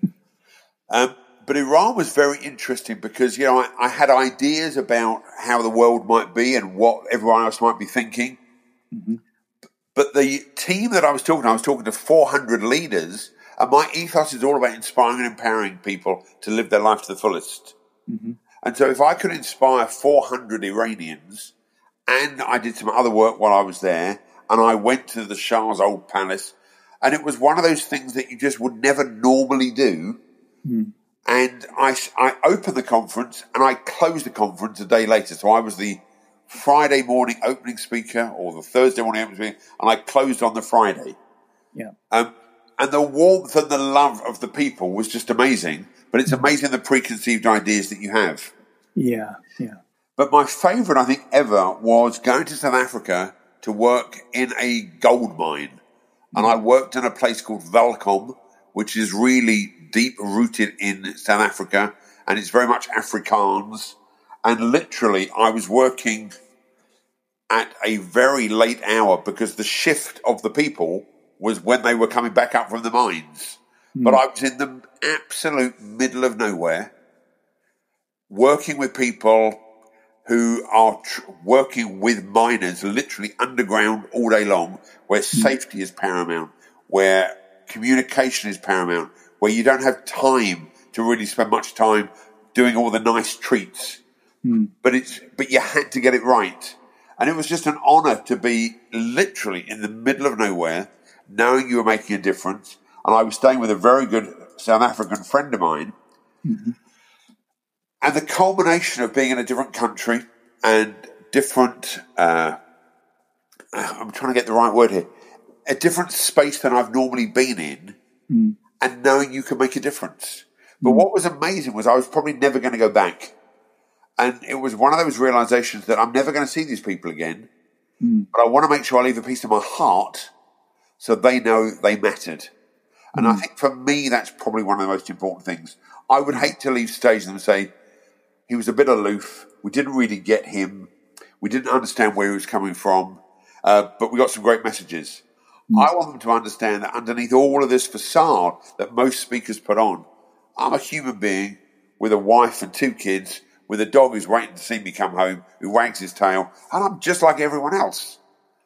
um, but Iran was very interesting because, you know, I, I, had ideas about how the world might be and what everyone else might be thinking. Mm-hmm. But the team that I was talking to, I was talking to 400 leaders, and my ethos is all about inspiring and empowering people to live their life to the fullest. Mm-hmm. And so if I could inspire 400 Iranians, and I did some other work while I was there, and I went to the Shah's old palace, and it was one of those things that you just would never normally do. Mm. And I, I opened the conference and I closed the conference a day later. So I was the Friday morning opening speaker or the Thursday morning opening speaker, and I closed on the Friday. Yeah. Um, and the warmth and the love of the people was just amazing. But it's amazing the preconceived ideas that you have. Yeah, yeah. But my favourite, I think, ever was going to South Africa to work in a gold mine. And I worked in a place called Welkom, which is really deep rooted in South Africa. And it's very much Afrikaans. And literally, I was working at a very late hour because the shift of the people was when they were coming back up from the mines. Mm. But I was in the absolute middle of nowhere, working with people who are tr- working with miners literally underground all day long, where mm. safety is paramount, where communication is paramount, where you don't have time to really spend much time doing all the nice treats. Mm. But it's but you had to get it right. And it was just an honor to be literally in the middle of nowhere, knowing you were making a difference. And I was staying with a very good South African friend of mine. Mm-hmm. And the culmination of being in a different country and different, uh, I'm trying to get the right word here, a different space than I've normally been in, mm. and knowing you can make a difference. But mm. what was amazing was I was probably never going to go back. And it was one of those realizations that I'm never going to see these people again. Mm. But I want to make sure I leave a piece of my heart so they know they mattered. And I hmm. think for me, that's probably one of the most important things. I would hate to leave stage and say, he was a bit aloof. We didn't really get him. We didn't understand where he was coming from. Uh, but we got some great messages. Mm. I want them to understand that underneath all of this facade that most speakers put on, I'm a human being with a wife and two kids, with a dog who's waiting to see me come home, who wags his tail, and I'm just like everyone else.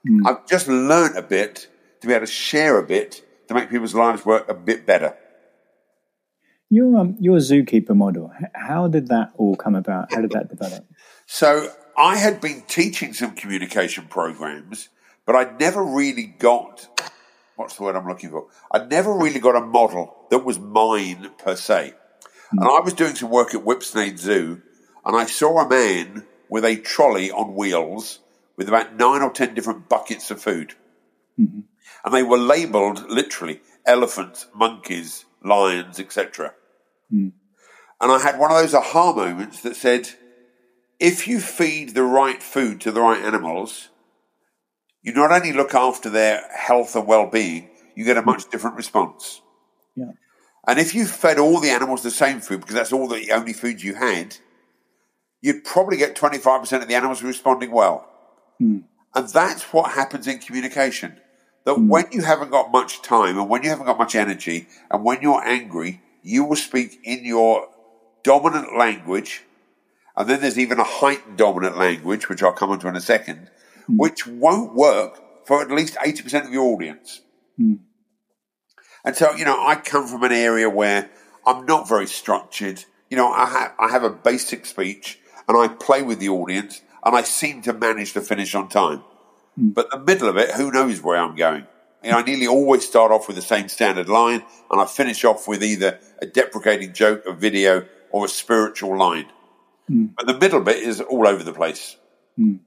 Mm. I've just learnt a bit to be able to share a bit to make people's lives work a bit better. Your um, your zookeeper model, how did that all come about? How did that develop? So I had been teaching some communication programs, but I'd never really got what's the word I'm looking for? I'd never really got a model that was mine per se. Mm. And I was doing some work at Whipsnade Zoo, and I saw a man with a trolley on wheels with about nine or ten different buckets of food. Mm-hmm. And they were labeled literally elephants, monkeys, lions, etc. Mm. And I had one of those aha moments that said, if you feed the right food to the right animals, you not only look after their health and well-being, you get a much different response. Yeah. And if you fed all the animals the same food, because that's all the only food you had, you'd probably get 25% of the animals responding well. Mm. And that's what happens in communication. That mm. when you haven't got much time and when you haven't got much energy and when you're angry, you will speak in your dominant language. And then there's even a heightened dominant language, which I'll come on to in a second, mm. which won't work for at least 80% of your audience. Mm. And so, you know, I come from an area where I'm not very structured. You know, I have, I have a basic speech and I play with the audience and I seem to manage to finish on time. Mm. But the middle of it, who knows where I'm going? You know, I nearly always start off with the same standard line and I finish off with either a deprecating joke, a video, or a spiritual line. Mm. But the middle bit is all over the place. Mm.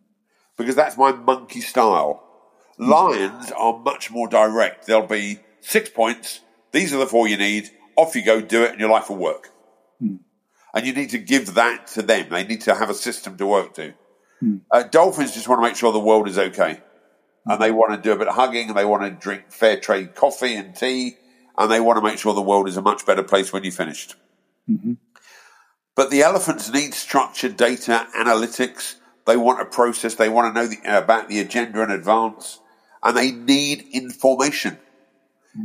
Because that's my monkey style. Lions are much more direct. They'll be six points. These are the four you need. Off you go, do it, and your life will work. And you need to give that to them. They need to have a system to work to. Mm. Uh, dolphins just want to make sure the world is okay. And they want to do a bit of hugging and they want to drink fair trade coffee and tea. And they want to make sure the world is a much better place when you're finished. Mm-hmm. But the elephants need structured data, analytics. They want a process. They want to know the, about the agenda in advance. And they need information.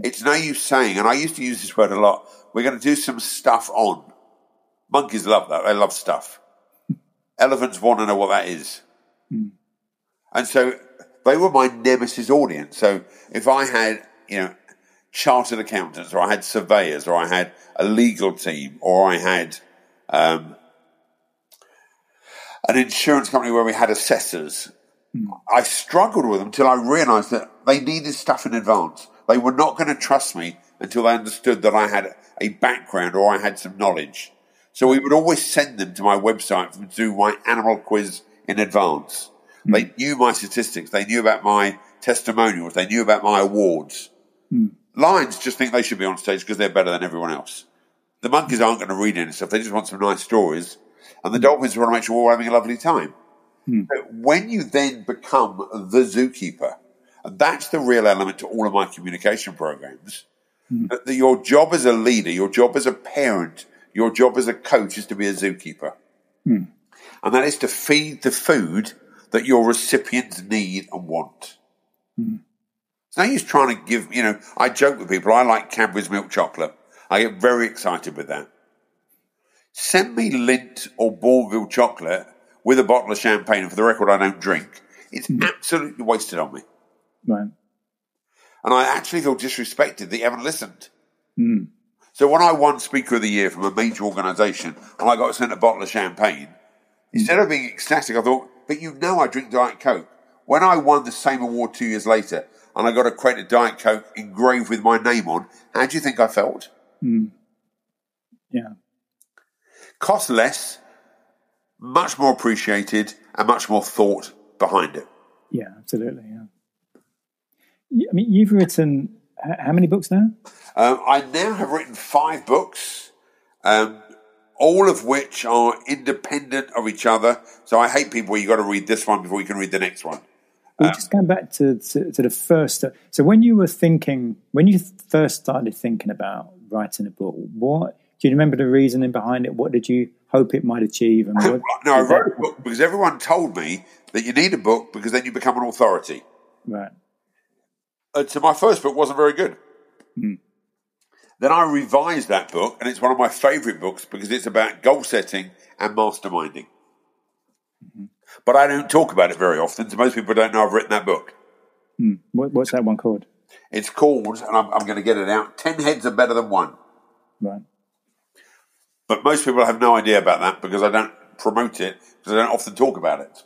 It's no use saying, and I used to use this word a lot, we're going to do some stuff on. Monkeys love that. They love stuff. Elephants want to know what that is. Mm. And so they were my nemesis audience. So if I had, you know, chartered accountants or I had surveyors or I had a legal team or I had um, an insurance company where we had assessors, mm. I struggled with them until I realized that they needed stuff in advance. They were not going to trust me until they understood that I had a background or I had some knowledge. So we would always send them to my website to do my animal quiz in advance. Mm. They knew my statistics. They knew about my testimonials. They knew about my awards. Mm. Lions just think they should be on stage because they're better than everyone else. The monkeys aren't going to read any stuff. They just want some nice stories. And the hmm. dolphins want to make sure we're having a lovely time. Mm. when you then become the zookeeper, and that's the real element to all of my communication programs. Mm. That your job as a leader, your job as a parent, your job as a coach is to be a zookeeper. Mm. And that is to feed the food that your recipients need and want. Mm. It's no use trying to give, you know, I joke with people, I like Cadbury's milk chocolate. I get very excited with that. Send me Lindt or Bournville chocolate with a bottle of champagne, and for the record, I don't drink. It's mm. absolutely wasted on me. Right. And I actually feel disrespected that you haven't listened. Mm. So when I won Speaker of the Year from a major organisation and I got sent a bottle of champagne, instead of being ecstatic, I thought, but you know I drink Diet Coke. When I won the same award two years later and I got a crate of Diet Coke engraved with my name on, how do you think I felt? Mm. Yeah. Cost less, much more appreciated, and much more thought behind it. Yeah, absolutely. Yeah. I mean, you've written how many books now? Um, I now have written five books, um, all of which are independent of each other. So I hate people where you got to read this one before you can read the next one. Well, um, just going back to, to, to the first. So when you were thinking, when you first started thinking about writing a book, what do you remember the reasoning behind it? What did you hope it might achieve? And what, no, I wrote a book because everyone told me that you need a book because then you become an authority. Right. And so my first book wasn't very good. Hmm. Then I revised that book, and it's one of my favourite books because it's about goal setting and masterminding. Mm-hmm. But I don't talk about it very often, so most people don't know I've written that book. Hmm. What, what's that one called? It's called, and I'm, I'm going to get it out. Ten heads are better than one. Right. But most people have no idea about that because I don't promote it because I don't often talk about it.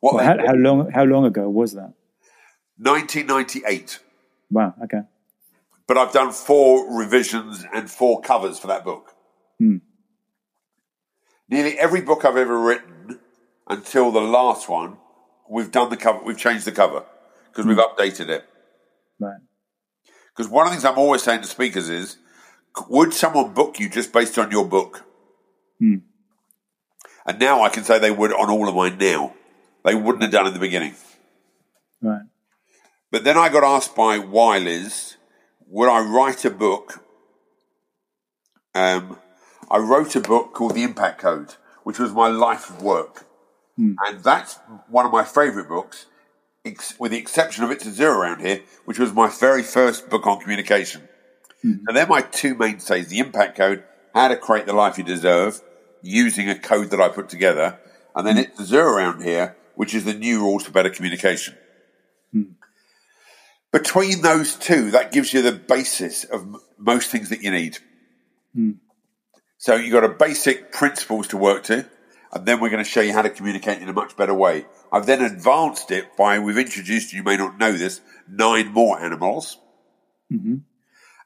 What well, how, how, long? How long ago was that? 1998. Wow. Okay. But I've done four revisions and four covers for that book. Hmm. Nearly every book I've ever written until the last one, we've done the cover, we've changed the cover because hmm. we've updated it. Right. Because one of the things I'm always saying to speakers is, would someone book you just based on your book? Hmm. And now I can say they would on all of mine now. They wouldn't have done in the beginning. Right. But then I got asked by Wiley's, would I write a book? Um, I wrote a book called The Impact Code, which was my life work. Hmm. And that's one of my favourite books, ex- with the exception of It's a Zoo around here, which was my very first book on communication. Hmm. And they're my two mainstays The Impact Code, How to Create the Life You Deserve, using a code that I put together. And then It's a Zoo around here, which is the new rules for better communication. Between those two, that gives you the basis of m- most things that you need. Hmm. So you've got a basic principles to work to, and then we're going to show you how to communicate in a much better way. I've then advanced it by, we've introduced, you may not know this, nine more animals. Mm-hmm.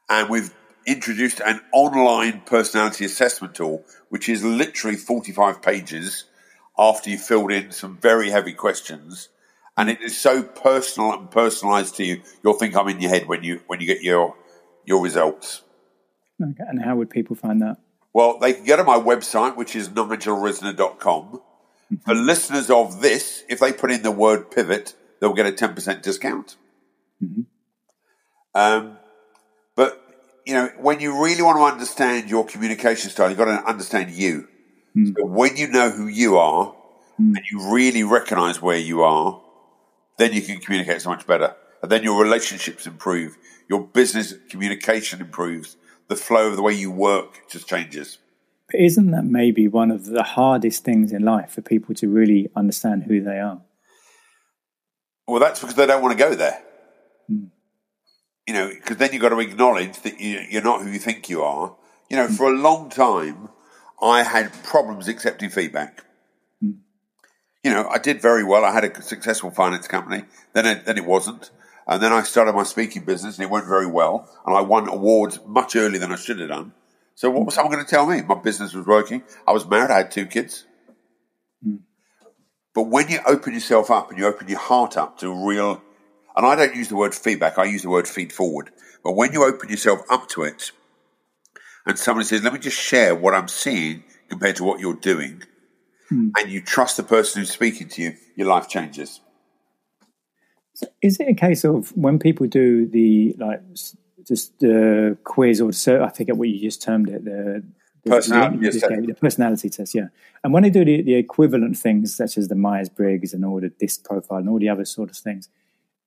And we've introduced an online personality assessment tool, which is literally 45 pages after you've filled in some very heavy questions. And it is so personal and personalized to you, you'll think I'm in your head when you, when you get your, your results. Okay. And how would people find that? Well, they can go to my website, which is nigelrisner.com. For listeners of this, if they put in the word pivot, they'll get a 10% discount. Mhm. Um, but, you know, when you really want to understand your communication style, you've got to understand you. Mm. So when you know who you are Mm. and you really recognize where you are, then you can communicate so much better. And then your relationships improve, your business communication improves, the flow of the way you work just changes. But isn't that maybe one of the hardest things in life for people to really understand who they are? Well, that's because they don't want to go there. Mm. You know, because then you've got to acknowledge that you, you're not who you think you are. You know, for a long time, I had problems accepting feedback. You know, I did very well. I had a successful finance company. Then it, then it wasn't. And then I started my speaking business and it went very well. And I won awards much earlier than I should have done. So what was someone going to tell me? My business was working. I was married. I had two kids. Mm. But when you open yourself up and you open your heart up to real, and I don't use the word feedback, I use the word feed forward. But when you open yourself up to it and somebody says, let me just share what I'm seeing compared to what you're doing, Mm. and you trust the person who's speaking to you, your life changes. So is it a case of when people do the like just the quiz or so I forget what you just termed it the the- Personality just test. the personality test, yeah. And when they do the, the equivalent things such as the Myers Briggs and all the disc profile and all the other sort of things,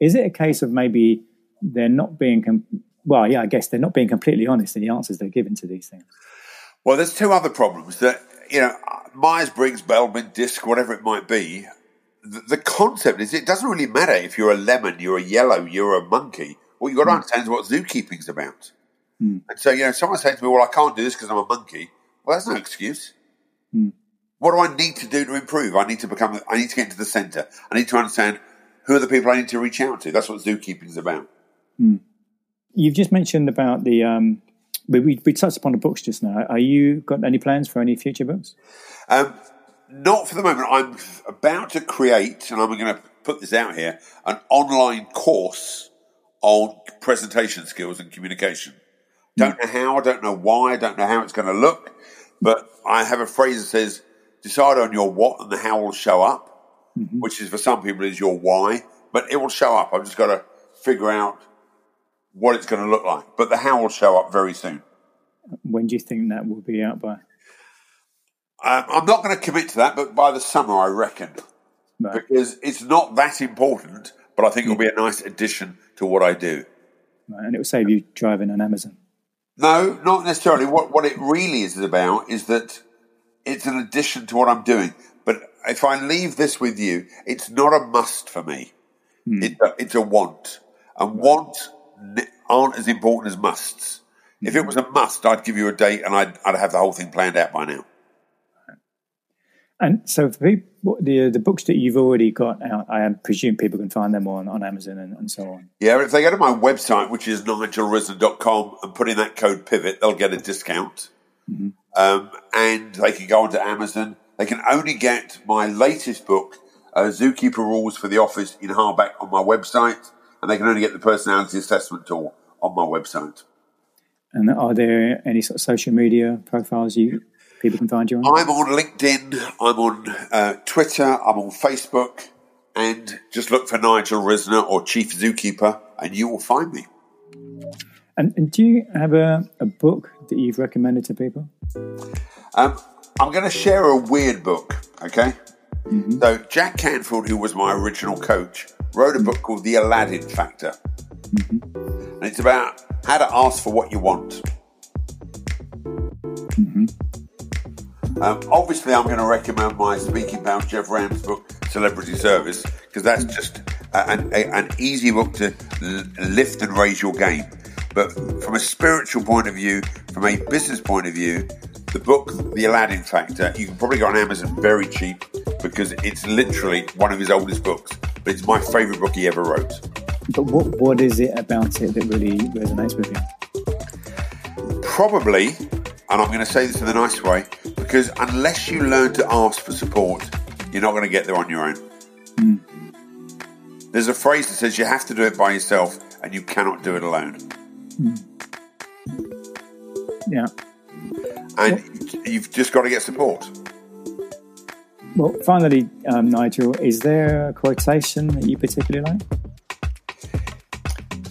is it a case of maybe they're not being com- well, yeah, I guess they're not being completely honest in the answers they're giving to these things. Well, there's two other problems that, you know, Myers Briggs, Belbin, disc, whatever it might be. The, the concept is it doesn't really matter if you're a lemon, you're a yellow, you're a monkey. What you've got to understand is what zookeeping's about. Mm. And so, you know, someone saying to me, well, I can't do this because I'm a monkey. Well, that's no excuse. Mm. What do I need to do to improve? I need to become, I need to get into the center. I need to understand who are the people I need to reach out to. That's what zookeeping's about. You've just mentioned about the um, we, we, we touched upon the books just now. Are you got any plans for any future books? Um, not for the moment. I'm about to create, and I'm going to put this out here, an online course on presentation skills and communication. Don't know how, I don't know why, I don't know how it's going to look, but I have a phrase that says, decide on your what and the how will show up, mm-hmm. which is for some people is your why, but it will show up. I've just got to figure out what it's going to look like. But the how will show up very soon. When do you think that will be out by? Um, I'm not going to commit to that, but by the summer, I reckon. Right. Because it's not that important, but I think it'll be a nice addition to what I do. Right. And it will save you driving on Amazon. No, not necessarily. What what it really is about is that it's an addition to what I'm doing. But if I leave this with you, it's not a must for me. Hmm. It's, a, it's a want, and wants aren't as important as musts. If it hmm. was a must, I'd give you a date and I'd, I'd have the whole thing planned out by now. And so, for people, the the books that you've already got out, I presume people can find them on, on Amazon and, and so on. Yeah, if they go to my website, which is nigelrisner.com, and put in that code pivot, they'll get a discount. Mm-hmm. Um, and they can go onto Amazon. They can only get my latest book, uh, Zookeeper Rules for the Office in hardback, on my website, and they can only get the personality assessment tool on my website. And are there any sort of social media profiles you people can find you on? I'm on LinkedIn, I'm on uh, Twitter, I'm on Facebook, and just look for Nigel Risner or Chief Zookeeper, and you will find me. And, and do you have a, a, book that you've recommended to people? Um, I'm going to share a weird book, okay? Mm-hmm. So, Jack Canfield, who was my original coach, wrote a book called The Aladdin Factor. Mm-hmm. And it's about how to ask for what you want. Mm-hmm. Um, obviously, I'm going to recommend my speaking pal Geoff Ramm's book, Celebrity Service, because that's just a, a, an easy book to lift and raise your game. But from a spiritual point of view, from a business point of view, the book, The Aladdin Factor, you can probably go on Amazon very cheap because it's literally one of his oldest books. But it's my favourite book he ever wrote. But what, what is it about it that really resonates with you? Probably, and I'm going to say this in a nice way, because unless you learn to ask for support, you're not going to get there on your own. Mm. There's a phrase that says you have to do it by yourself and you cannot do it alone. Mm. Yeah. And you've just got to get support. Well, finally, um, Nigel, is there a quotation that you particularly like?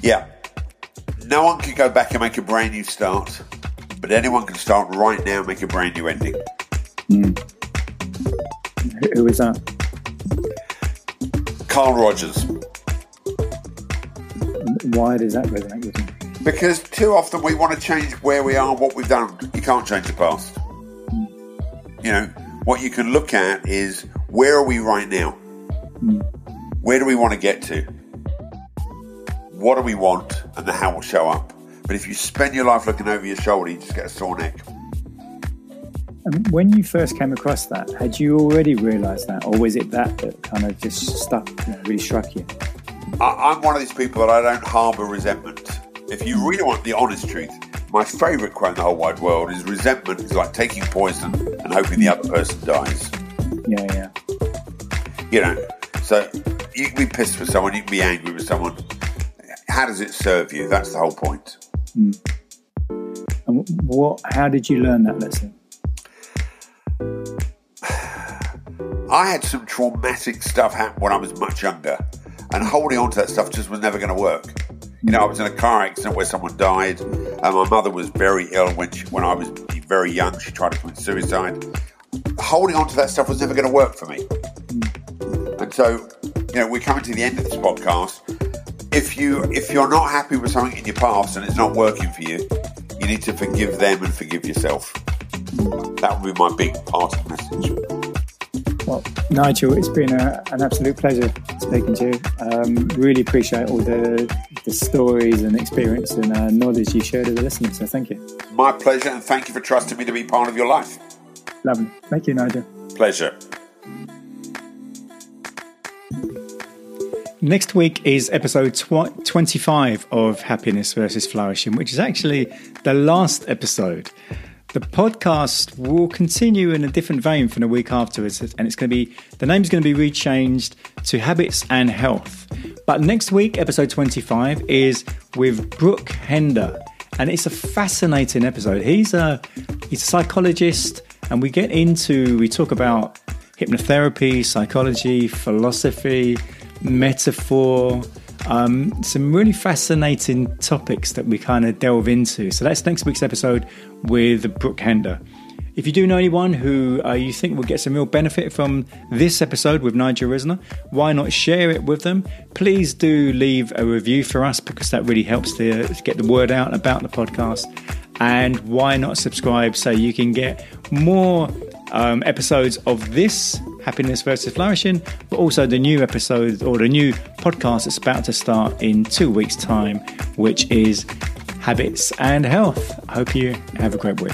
Yeah. No one can go back and make a brand new start but anyone can start right now and make a brand new ending. Mm. Who is that? Carl Rogers. Why does that resonate with you? Because too often we want to change where we are, what we've done. You can't change the past. You know, what you can look at is where are we right now? Where do we want to get to? What do we want? And the how will show up. But if you spend your life looking over your shoulder, you just get a sore neck. And when you first came across that, had you already realised that, or was it that that kind of just stuck, you know, really struck you? I, I'm one of these people that I don't harbour resentment. If you really want the honest truth, my favourite quote in the whole wide world is resentment is like taking poison and hoping the other person dies. Yeah, yeah. You know, so you can be pissed with someone, you can be angry with someone. How does it serve you? That's the whole point. Mm. And what? How did you learn that lesson? I had some traumatic stuff happen when I was much younger, and holding on to that stuff just was never going to work. You know, I was in a car accident where someone died. my mother was very ill when she, when I was very young. She tried to commit suicide. Holding on to that stuff was never going to work for me. And so, you know, we're coming to the end of this podcast if you if you're not happy with something in your past and it's not working for you, you need to forgive them and forgive yourself. That would be my big parting message. Well, Nigel, it's been a, an absolute pleasure speaking to you. Um, really appreciate all the, the stories and experience and uh, knowledge you shared with the listeners. So thank you. My pleasure, and thank you for trusting me to be part of your life. Lovely. Thank you, Nigel. Pleasure. Next week is episode tw- 25 of Happiness versus Flourishing, which is actually the last episode. The podcast will continue in a different vein from the week afterwards, and it's going to be the name's going to be rechanged to Habits and Health. But next week, episode 25, is with Brooke Hender, and it's a fascinating episode. He's a he's a psychologist, and we get into we talk about hypnotherapy, psychology, philosophy, metaphor. Um, some really fascinating topics that we kind of delve into. So that's next week's episode with Brooke Hender. If you do know anyone who uh, you think will get some real benefit from this episode with Nigel Risner, why not share it with them? Please do leave a review for us because that really helps to get the word out about the podcast. And why not subscribe so you can get more um, episodes of this Happiness versus Flourishing, but also the new episode or the new podcast that's about to start in two weeks' time, which is Habits and Health. I hope you have a great week.